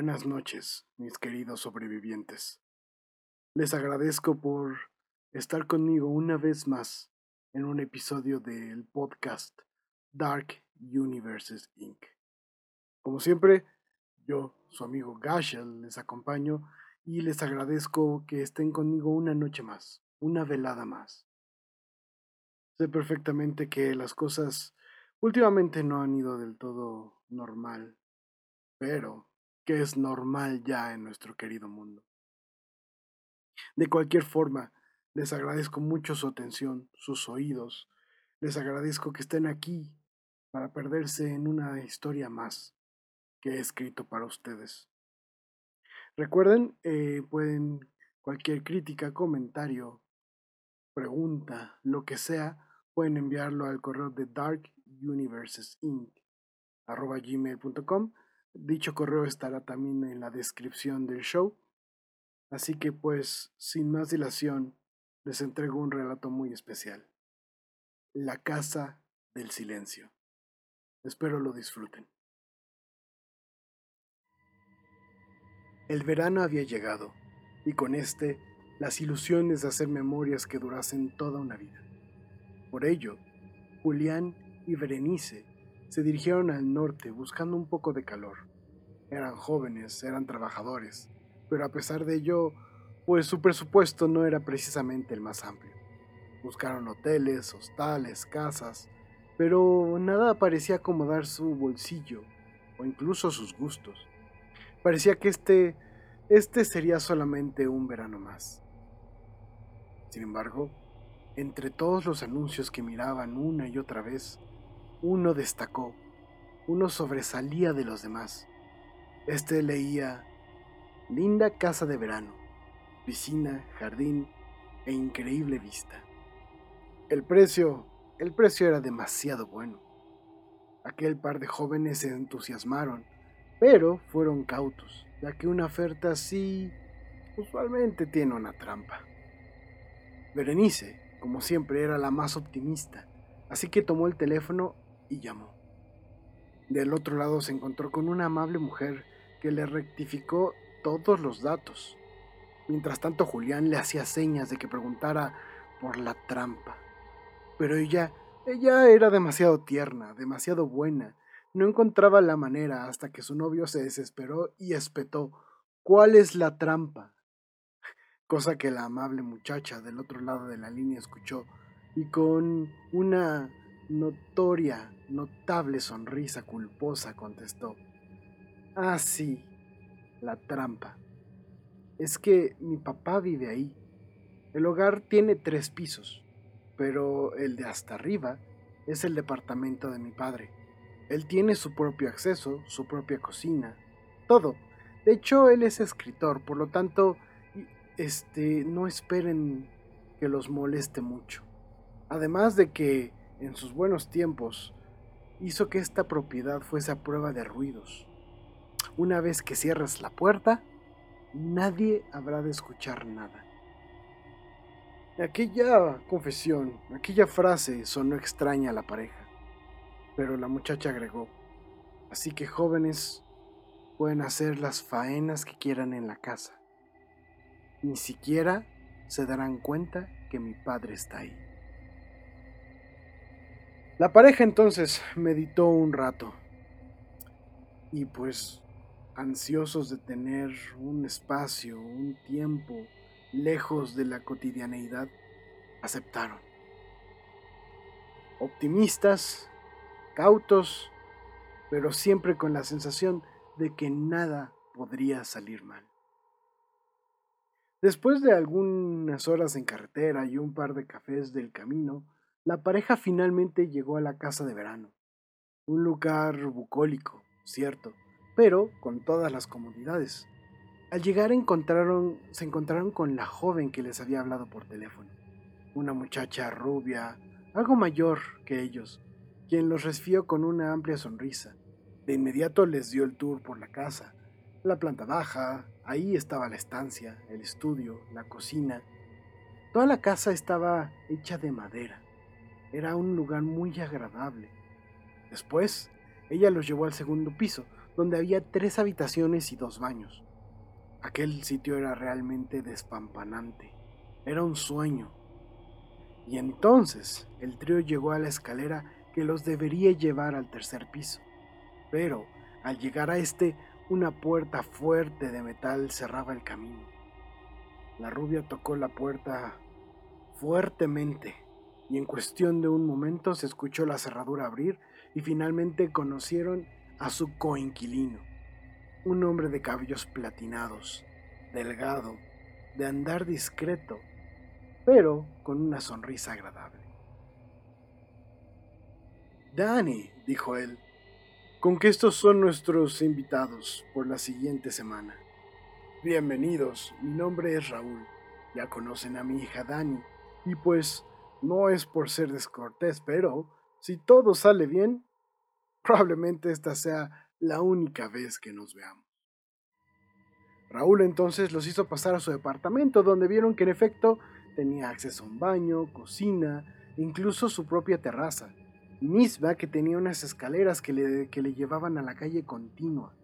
Buenas noches, mis queridos sobrevivientes. Les agradezco por estar conmigo una vez más en un episodio del podcast Dark Universes Inc. Como siempre, yo, su amigo Gashel, les acompaño y les agradezco que estén conmigo una noche más, una velada más. Sé perfectamente que las cosas últimamente no han ido del todo normal, pero que es normal ya en nuestro querido mundo. De cualquier forma, les agradezco mucho su atención, sus oídos, les agradezco que estén aquí para perderse en una historia más que he escrito para ustedes. Recuerden, eh, pueden cualquier crítica, comentario, pregunta, lo que sea, pueden enviarlo al correo de darkuniversesinc.gmail.com. Dicho correo estará también en la descripción del show. Así que pues, sin más dilación, les entrego un relato muy especial. La Casa del Silencio. Espero lo disfruten. El verano había llegado, y con este las ilusiones de hacer memorias que durasen toda una vida. Por ello, Julián y Berenice se dirigieron al norte buscando un poco de calor. Eran jóvenes, eran trabajadores, pero a pesar de ello, pues su presupuesto no era precisamente el más amplio. Buscaron hoteles, hostales, casas, pero nada parecía acomodar su bolsillo o incluso sus gustos. Parecía que este, este sería solamente un verano más. Sin embargo, entre todos los anuncios que miraban una y otra vez, uno destacó, uno sobresalía de los demás. Este leía, linda casa de verano, piscina, jardín e increíble vista. El precio, el precio era demasiado bueno. Aquel par de jóvenes se entusiasmaron pero fueron cautos, ya que una oferta así usualmente tiene una trampa. Berenice, como siempre, era la más optimista, así que tomó el teléfono y llamó. Del otro lado se encontró con una amable mujer que le rectificó todos los datos. Mientras tanto Julián le hacía señas de que preguntara por la trampa. Pero ella, ella era demasiado tierna, demasiado buena, no encontraba la manera hasta que su novio se desesperó y espetó ¿Cuál es la trampa? Cosa que la amable muchacha del otro lado de la línea escuchó y con una notoria, notable sonrisa culposa contestó Ah, sí, la trampa. Es que mi papá vive ahí. El hogar tiene tres pisos, pero el de hasta arriba es el departamento de mi padre. Él tiene su propio acceso, su propia cocina, todo. De hecho, él es escritor, por lo tanto, este, no esperen que los moleste mucho. Además de que, en sus buenos tiempos, hizo que esta propiedad fuese a prueba de ruidos. Una vez que cierres la puerta, nadie habrá de escuchar nada. Aquella confesión, aquella frase sonó extraña a la pareja. Pero la muchacha agregó, así que jóvenes pueden hacer las faenas que quieran en la casa. Ni siquiera se darán cuenta que mi padre está ahí. La pareja entonces meditó un rato y pues ansiosos de tener un espacio, un tiempo lejos de la cotidianeidad, aceptaron. Optimistas, cautos, pero siempre con la sensación de que nada podría salir mal. Después de algunas horas en carretera y un par de cafés del camino, la pareja finalmente llegó a la casa de verano. Un lugar bucólico, cierto, pero con todas las comodidades. Al llegar encontraron, se encontraron con la joven que les había hablado por teléfono, una muchacha rubia, algo mayor que ellos, quien los recibió con una amplia sonrisa. De inmediato les dio el tour por la casa. La planta baja, ahí estaba la estancia, el estudio, la cocina. Toda la casa estaba hecha de madera. Era un lugar muy agradable. Después, ella los llevó al segundo piso, donde había tres habitaciones y dos baños. Aquel sitio era realmente despampanante. Era un sueño. Y entonces el trío llegó a la escalera que los debería llevar al tercer piso. Pero al llegar a este, una puerta fuerte de metal cerraba el camino. La rubia tocó la puerta fuertemente y en cuestión de un momento se escuchó la cerradura abrir y finalmente conocieron a su coinquilino, un hombre de cabellos platinados, delgado, de andar discreto, pero con una sonrisa agradable. Danny, dijo él, con que estos son nuestros invitados por la siguiente semana. Bienvenidos, mi nombre es Raúl, ya conocen a mi hija Dani, y pues no es por ser descortés, pero si todo sale bien, probablemente esta sea la única vez que nos veamos. Raúl entonces los hizo pasar a su departamento, donde vieron que en efecto tenía acceso a un baño, cocina, incluso su propia terraza, misma que tenía unas escaleras que le, que le llevaban a la calle continua.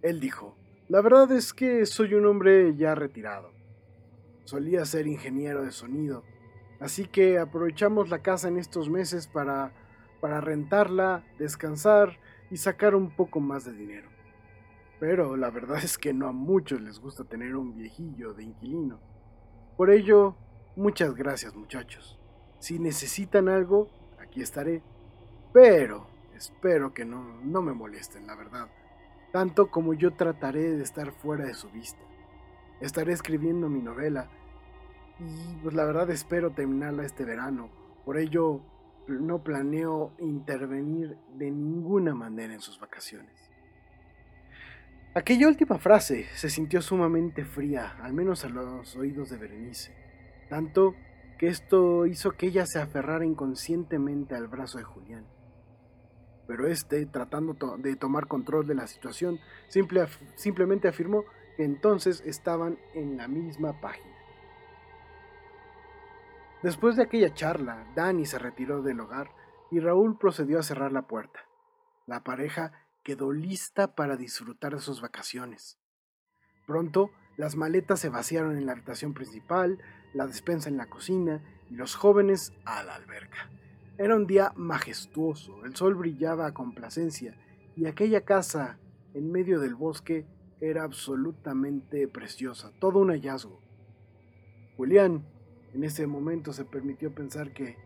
Él dijo, la verdad es que soy un hombre ya retirado. Solía ser ingeniero de sonido, así que aprovechamos la casa en estos meses para, para rentarla, descansar y sacar un poco más de dinero. Pero la verdad es que no a muchos les gusta tener un viejillo de inquilino. Por ello, muchas gracias muchachos. Si necesitan algo, aquí estaré. Pero espero que no, no me molesten, la verdad. Tanto como yo trataré de estar fuera de su vista. Estaré escribiendo mi novela y pues la verdad espero terminarla este verano. Por ello no planeo intervenir de ninguna manera en sus vacaciones. Aquella última frase se sintió sumamente fría, al menos a los oídos de Berenice, tanto esto hizo que ella se aferrara inconscientemente al brazo de Julián. Pero este, tratando de tomar control de la situación, simplemente afirmó que entonces estaban en la misma página. Después de aquella charla, Dani se retiró del hogar y Raúl procedió a cerrar la puerta. La pareja quedó lista para disfrutar de sus vacaciones. Pronto, las maletas se vaciaron en la habitación principal, la despensa en la cocina y los jóvenes a la alberca. Era un día majestuoso, el sol brillaba a complacencia y aquella casa en medio del bosque era absolutamente preciosa, todo un hallazgo. Julián en ese momento se permitió pensar que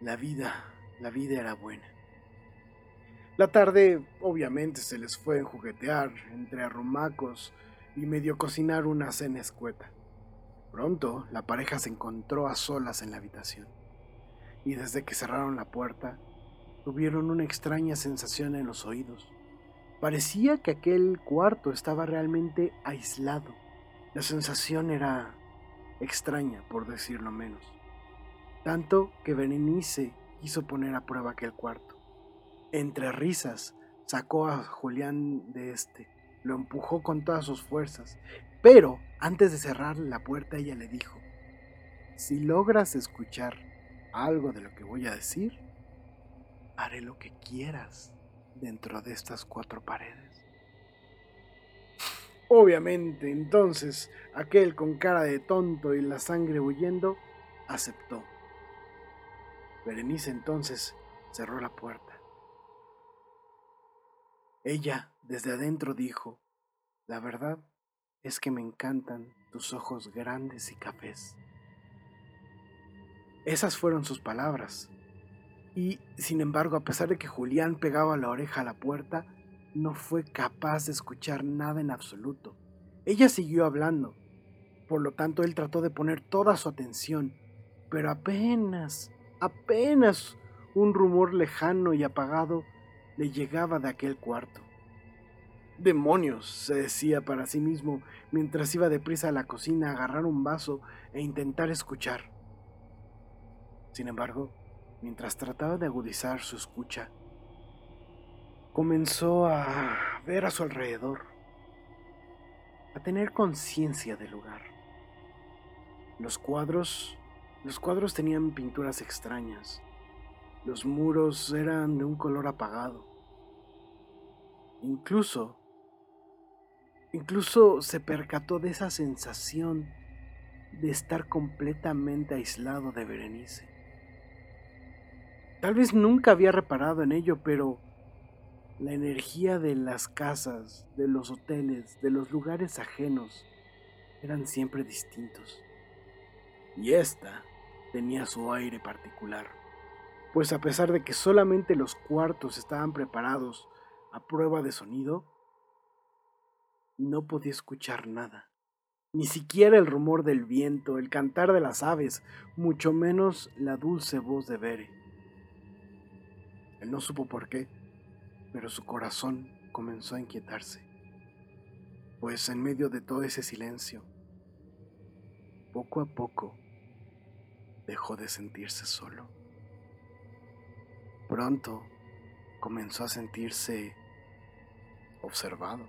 la vida, la vida era buena. La tarde obviamente se les fue en juguetear entre arrumacos y medio cocinar una cena escueta. Pronto la pareja se encontró a solas en la habitación, y desde que cerraron la puerta, tuvieron una extraña sensación en los oídos. Parecía que aquel cuarto estaba realmente aislado. La sensación era extraña, por decirlo menos. Tanto que Berenice quiso poner a prueba aquel cuarto. Entre risas, sacó a Julián de este, lo empujó con todas sus fuerzas pero antes de cerrar la puerta ella le dijo, si logras escuchar algo de lo que voy a decir, haré lo que quieras dentro de estas cuatro paredes. Obviamente, entonces, aquel con cara de tonto y la sangre huyendo, aceptó. Berenice entonces cerró la puerta. Ella desde adentro dijo, la verdad es que me encantan tus ojos grandes y cafés. Esas fueron sus palabras. Y, sin embargo, a pesar de que Julián pegaba la oreja a la puerta, no fue capaz de escuchar nada en absoluto. Ella siguió hablando. Por lo tanto, él trató de poner toda su atención, pero apenas, apenas un rumor lejano y apagado le llegaba de aquel cuarto. Demonios, se decía para sí mismo mientras iba deprisa a la cocina a agarrar un vaso e intentar escuchar. Sin embargo, mientras trataba de agudizar su escucha, comenzó a ver a su alrededor, a tener conciencia del lugar. Los cuadros, los cuadros tenían pinturas extrañas. Los muros eran de un color apagado Incluso, incluso se percató de esa sensación de estar completamente aislado de Berenice. Tal vez nunca había reparado en ello, pero la energía de las casas, de los hoteles, de los lugares ajenos, eran siempre distintos. Y esta tenía su aire particular, pues a pesar de que solamente los cuartos estaban preparados a prueba de sonido, no podía escuchar nada, ni siquiera el rumor del viento, el cantar de las aves, mucho menos la dulce voz de Bere. Él no supo por qué, pero su corazón comenzó a inquietarse, pues en medio de todo ese silencio, poco a poco dejó de sentirse solo. Pronto comenzó a sentirse observado.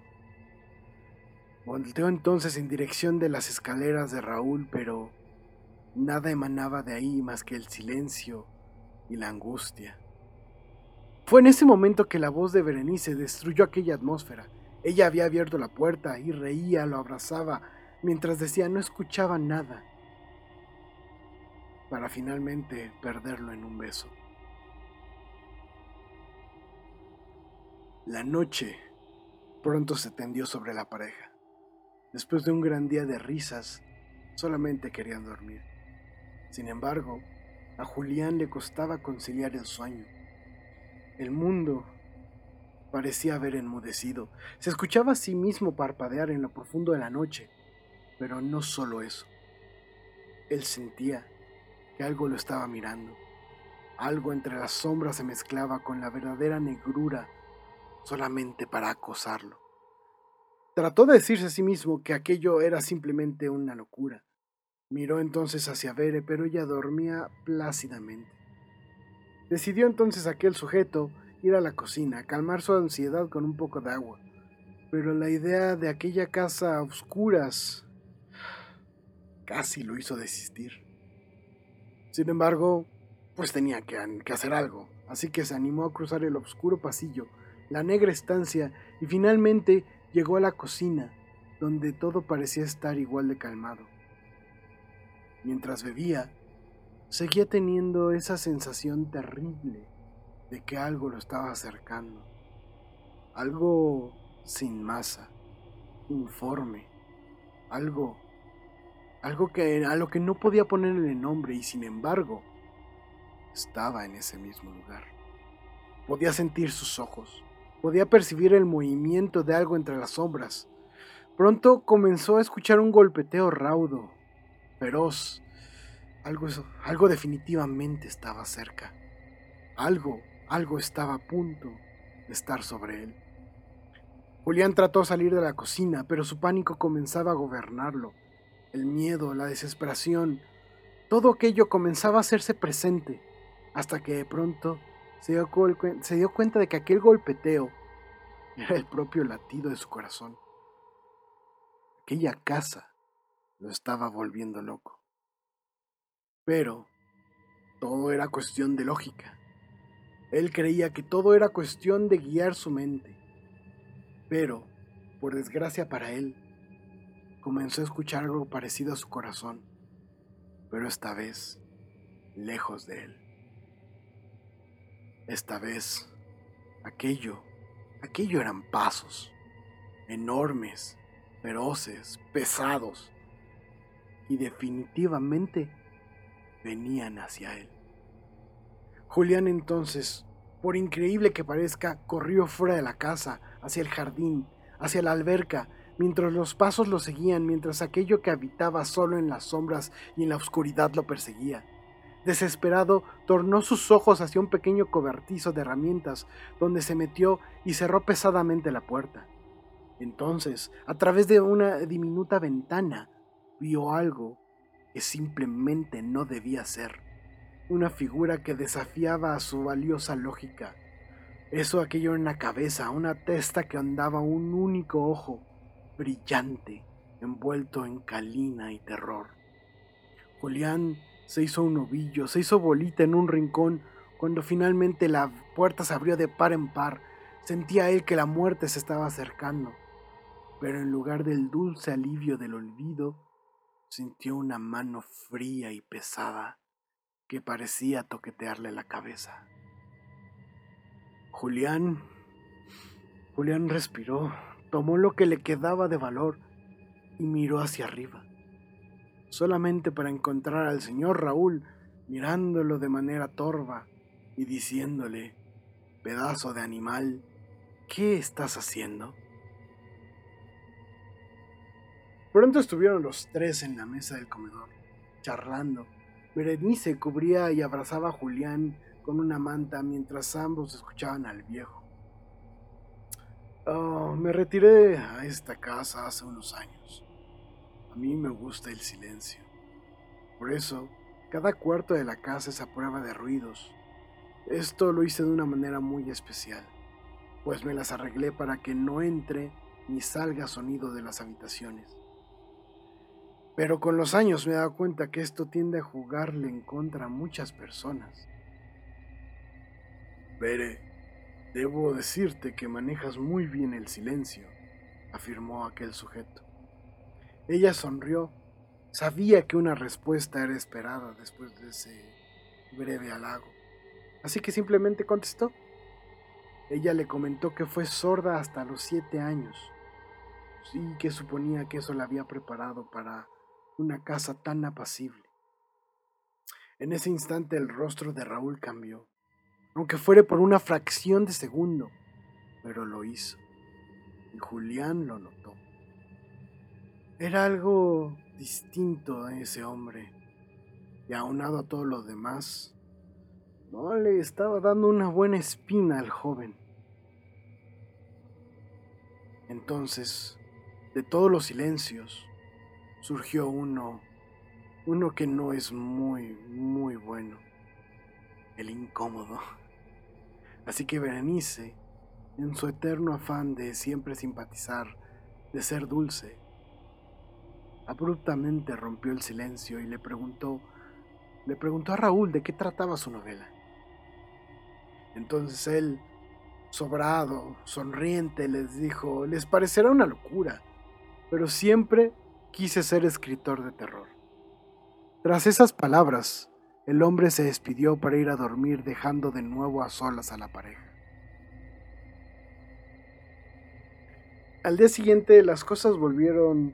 Volteó entonces en dirección de las escaleras de Raúl, pero nada emanaba de ahí más que el silencio y la angustia. Fue en ese momento que la voz de Berenice destruyó aquella atmósfera. Ella había abierto la puerta y reía, lo abrazaba, mientras decía no escuchaba nada, para finalmente perderlo en un beso. La noche pronto se tendió sobre la pareja. Después de un gran día de risas, solamente querían dormir. Sin embargo, a Julián le costaba conciliar el sueño. El mundo parecía haber enmudecido. Se escuchaba a sí mismo parpadear en lo profundo de la noche. Pero no solo eso. Él sentía que algo lo estaba mirando. Algo entre las sombras se mezclaba con la verdadera negrura solamente para acosarlo. Trató de decirse a sí mismo que aquello era simplemente una locura. Miró entonces hacia Bere, pero ella dormía plácidamente. Decidió entonces aquel sujeto ir a la cocina, calmar su ansiedad con un poco de agua. Pero la idea de aquella casa a oscuras casi lo hizo desistir. Sin embargo, pues tenía que, que, hacer algo, así que se animó a cruzar el oscuro pasillo, la negra estancia, y finalmente llegó a la cocina, donde todo parecía estar igual de calmado. Mientras bebía, seguía teniendo esa sensación terrible de que algo lo estaba acercando. Algo sin masa, informe, algo algo que a lo que no podía ponerle nombre y sin embargo estaba en ese mismo lugar. Podía sentir sus ojos, podía percibir el movimiento de algo entre las sombras. Pronto comenzó a escuchar un golpeteo raudo, feroz, algo, algo definitivamente estaba cerca. Algo, algo estaba a punto de estar sobre él. Julián trató de salir de la cocina, pero su pánico comenzaba a gobernarlo. El miedo, la desesperación, todo aquello comenzaba a hacerse presente, hasta que de pronto se dio, se dio cuenta de que aquel golpeteo era el propio latido de su corazón. Aquella casa lo estaba volviendo loco. Pero todo era cuestión de lógica. Él creía que todo era cuestión de guiar su mente. Pero, por desgracia para él, comenzó a escuchar algo parecido a su corazón, pero esta vez lejos de él. Esta vez, aquello, aquello eran pasos, enormes, feroces, pesados, y definitivamente venían hacia él. Julián entonces, por increíble que parezca, corrió fuera de la casa, hacia el jardín, hacia la alberca, mientras los pasos lo seguían, mientras aquello que habitaba solo en las sombras y en la oscuridad lo perseguía. Desesperado, tornó sus ojos hacia un pequeño cobertizo de herramientas, donde se metió y cerró pesadamente la puerta. Entonces, a través de una diminuta ventana, vio algo simplemente no debía ser. Una figura que desafiaba a su valiosa lógica. Eso aquello en la cabeza, una testa que andaba un único ojo, brillante, envuelto en calina y terror. Julián se hizo un ovillo, se hizo bolita en un rincón, cuando finalmente la puerta se abrió de par en par, Sentía él que la muerte se estaba acercando, pero en lugar del dulce alivio del olvido, sintió una mano fría y pesada que parecía toquetearle la cabeza. Julián. Julián respiró, tomó lo que le quedaba de valor y miró hacia arriba, solamente para encontrar al señor Raúl mirándolo de manera torva y diciéndole, pedazo de animal, ¿qué estás haciendo? Pronto estuvieron los tres en la mesa del comedor, charlando. Berenice cubría y abrazaba a Julián con una manta mientras ambos escuchaban al viejo. Oh, me retiré a esta casa hace unos años. A mí me gusta el silencio. Por eso, cada cuarto de la casa es a prueba de ruidos. Esto lo hice de una manera muy especial, pues me las arreglé para que no entre ni salga sonido de las habitaciones. Pero con los años me he dado cuenta que esto tiende a jugarle en contra a muchas personas. Bere, debo decirte que manejas muy bien el silencio, afirmó aquel sujeto. Ella sonrió. Sabía que una respuesta era esperada después de ese breve halago. Así que simplemente contestó. Ella le comentó que fue sorda hasta los siete años y que suponía que eso la había preparado para una casa tan apacible. En ese instante el rostro de Raúl cambió aunque fuere por una fracción de segundo, pero lo hizo. Y Julián lo notó. Era algo distinto a ese hombre, y aunado a todo lo demás, no le estaba dando una buena espina al joven. Entonces, de todos los silencios, surgió uno, uno que no es muy, muy bueno, el incómodo. Así que Berenice, en su eterno afán de siempre simpatizar, de ser dulce, abruptamente rompió el silencio y le preguntó, le preguntó a Raúl de qué trataba su novela. Entonces él, sobrado, sonriente, les dijo, les parecerá una locura, pero siempre quise ser escritor de terror. Tras esas palabras, el hombre se despidió para ir a dormir dejando de nuevo a solas a la pareja. Al día siguiente las cosas volvieron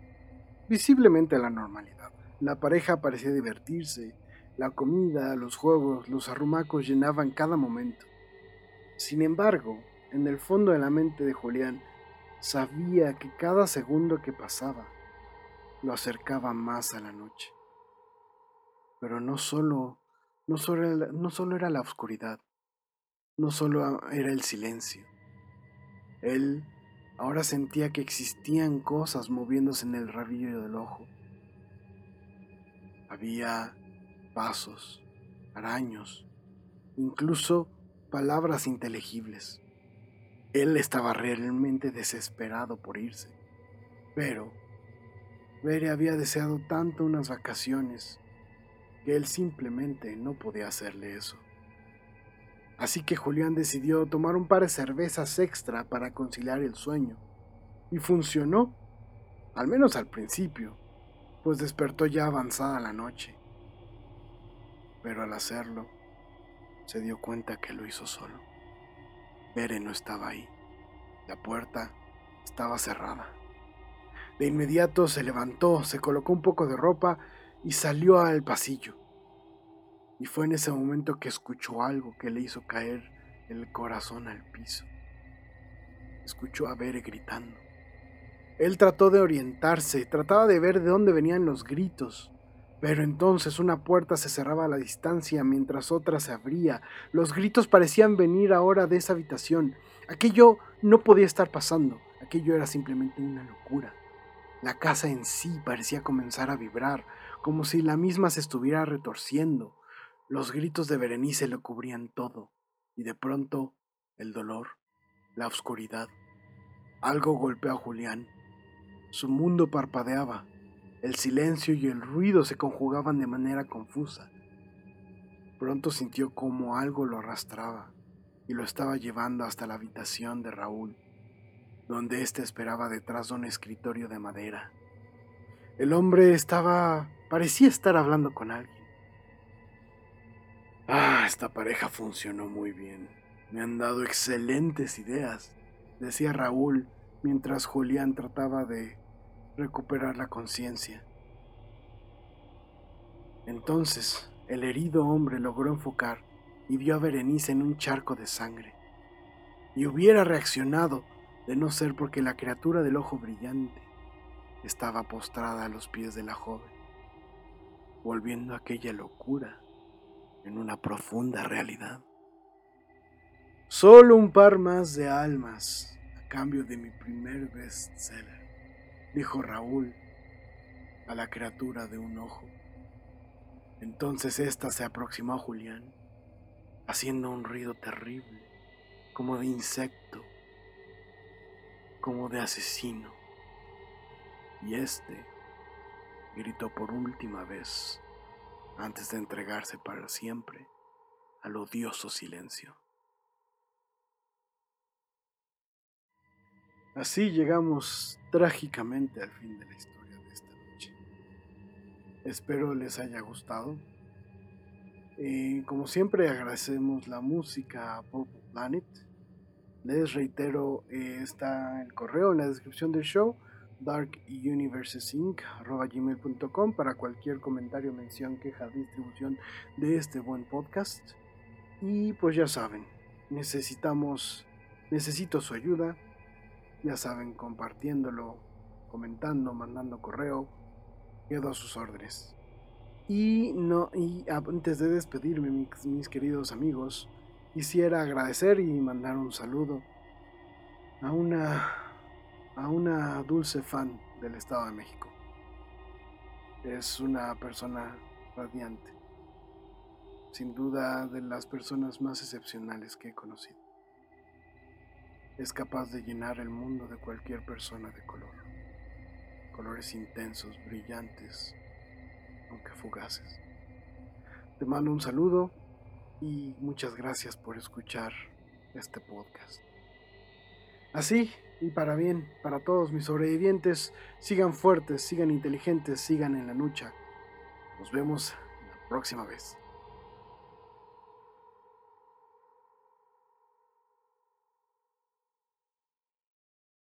visiblemente a la normalidad. La pareja parecía divertirse, la comida, los juegos, los arrumacos llenaban cada momento. Sin embargo, en el fondo de la mente de Julián, sabía que cada segundo que pasaba lo acercaba más a la noche. Pero no solo no solo, no solo era la oscuridad, no solo era el silencio. Él ahora sentía que existían cosas moviéndose en el rabillo del ojo. Había pasos, araños, incluso palabras inteligibles. Él estaba realmente desesperado por irse, pero Bere había deseado tanto unas vacaciones que él simplemente no podía hacerle eso. Así que Julián decidió tomar un par de cervezas extra para conciliar el sueño. Y funcionó, al menos al principio, pues despertó ya avanzada la noche. Pero al hacerlo, se dio cuenta que lo hizo solo. Bere no estaba ahí. La puerta estaba cerrada. De inmediato se levantó, se colocó un poco de ropa y salió al pasillo. Y fue en ese momento que escuchó algo que le hizo caer el corazón al piso. Escuchó a Bere gritando. Él trató de orientarse, trataba de ver de dónde venían los gritos, pero entonces una puerta se cerraba a la distancia mientras otra se abría. Los gritos parecían venir ahora de esa habitación. Aquello no podía estar pasando, aquello era simplemente una locura. La casa en sí parecía comenzar a vibrar, como si la misma se estuviera retorciendo. Los gritos de Berenice lo cubrían todo, y de pronto el dolor, la oscuridad. Algo golpeó a Julián. Su mundo parpadeaba, el silencio y el ruido se conjugaban de manera confusa. Pronto sintió como algo lo arrastraba, y lo estaba llevando hasta la habitación de Raúl, donde éste esperaba detrás de un escritorio de madera. El hombre estaba... parecía estar hablando con alguien. Ah, esta pareja funcionó muy bien. Me han dado excelentes ideas, decía Raúl mientras Julián trataba de recuperar la conciencia. Entonces, el herido hombre logró enfocar y vio a Berenice en un charco de sangre. Y hubiera reaccionado de no ser porque la criatura del ojo brillante estaba postrada a los pies de la joven, volviendo aquella locura en una profunda realidad. Solo un par más de almas a cambio de mi primer bestseller, dijo Raúl a la criatura de un ojo. Entonces ésta se aproximó a Julián, haciendo un ruido terrible, como de insecto, como de asesino. Y éste gritó por última vez antes de entregarse para siempre al odioso silencio. Así llegamos trágicamente al fin de la historia. Espero les haya gustado. Eh, como siempre agradecemos la música a Pop Planet. Les reitero, eh, está el correo en la descripción del show, darkuniversesinc.com para cualquier comentario, mención, queja, distribución de este buen podcast. Y pues ya saben, necesitamos, necesito su ayuda. Ya saben, compartiéndolo, comentando, mandando correo quedo a sus órdenes. Y, no, y antes de despedirme, mis, mis queridos amigos, quisiera agradecer y mandar un saludo a una, a una dulce fan del Estado de México. Es una persona radiante, sin duda de las personas más excepcionales que he conocido. Es capaz de llenar el mundo de cualquier persona de color colores intensos, brillantes, aunque fugaces. Te mando un saludo y muchas gracias por escuchar este podcast. Así y para bien, para todos mis sobrevivientes, sigan fuertes, sigan inteligentes, sigan en la lucha. Nos vemos la próxima vez.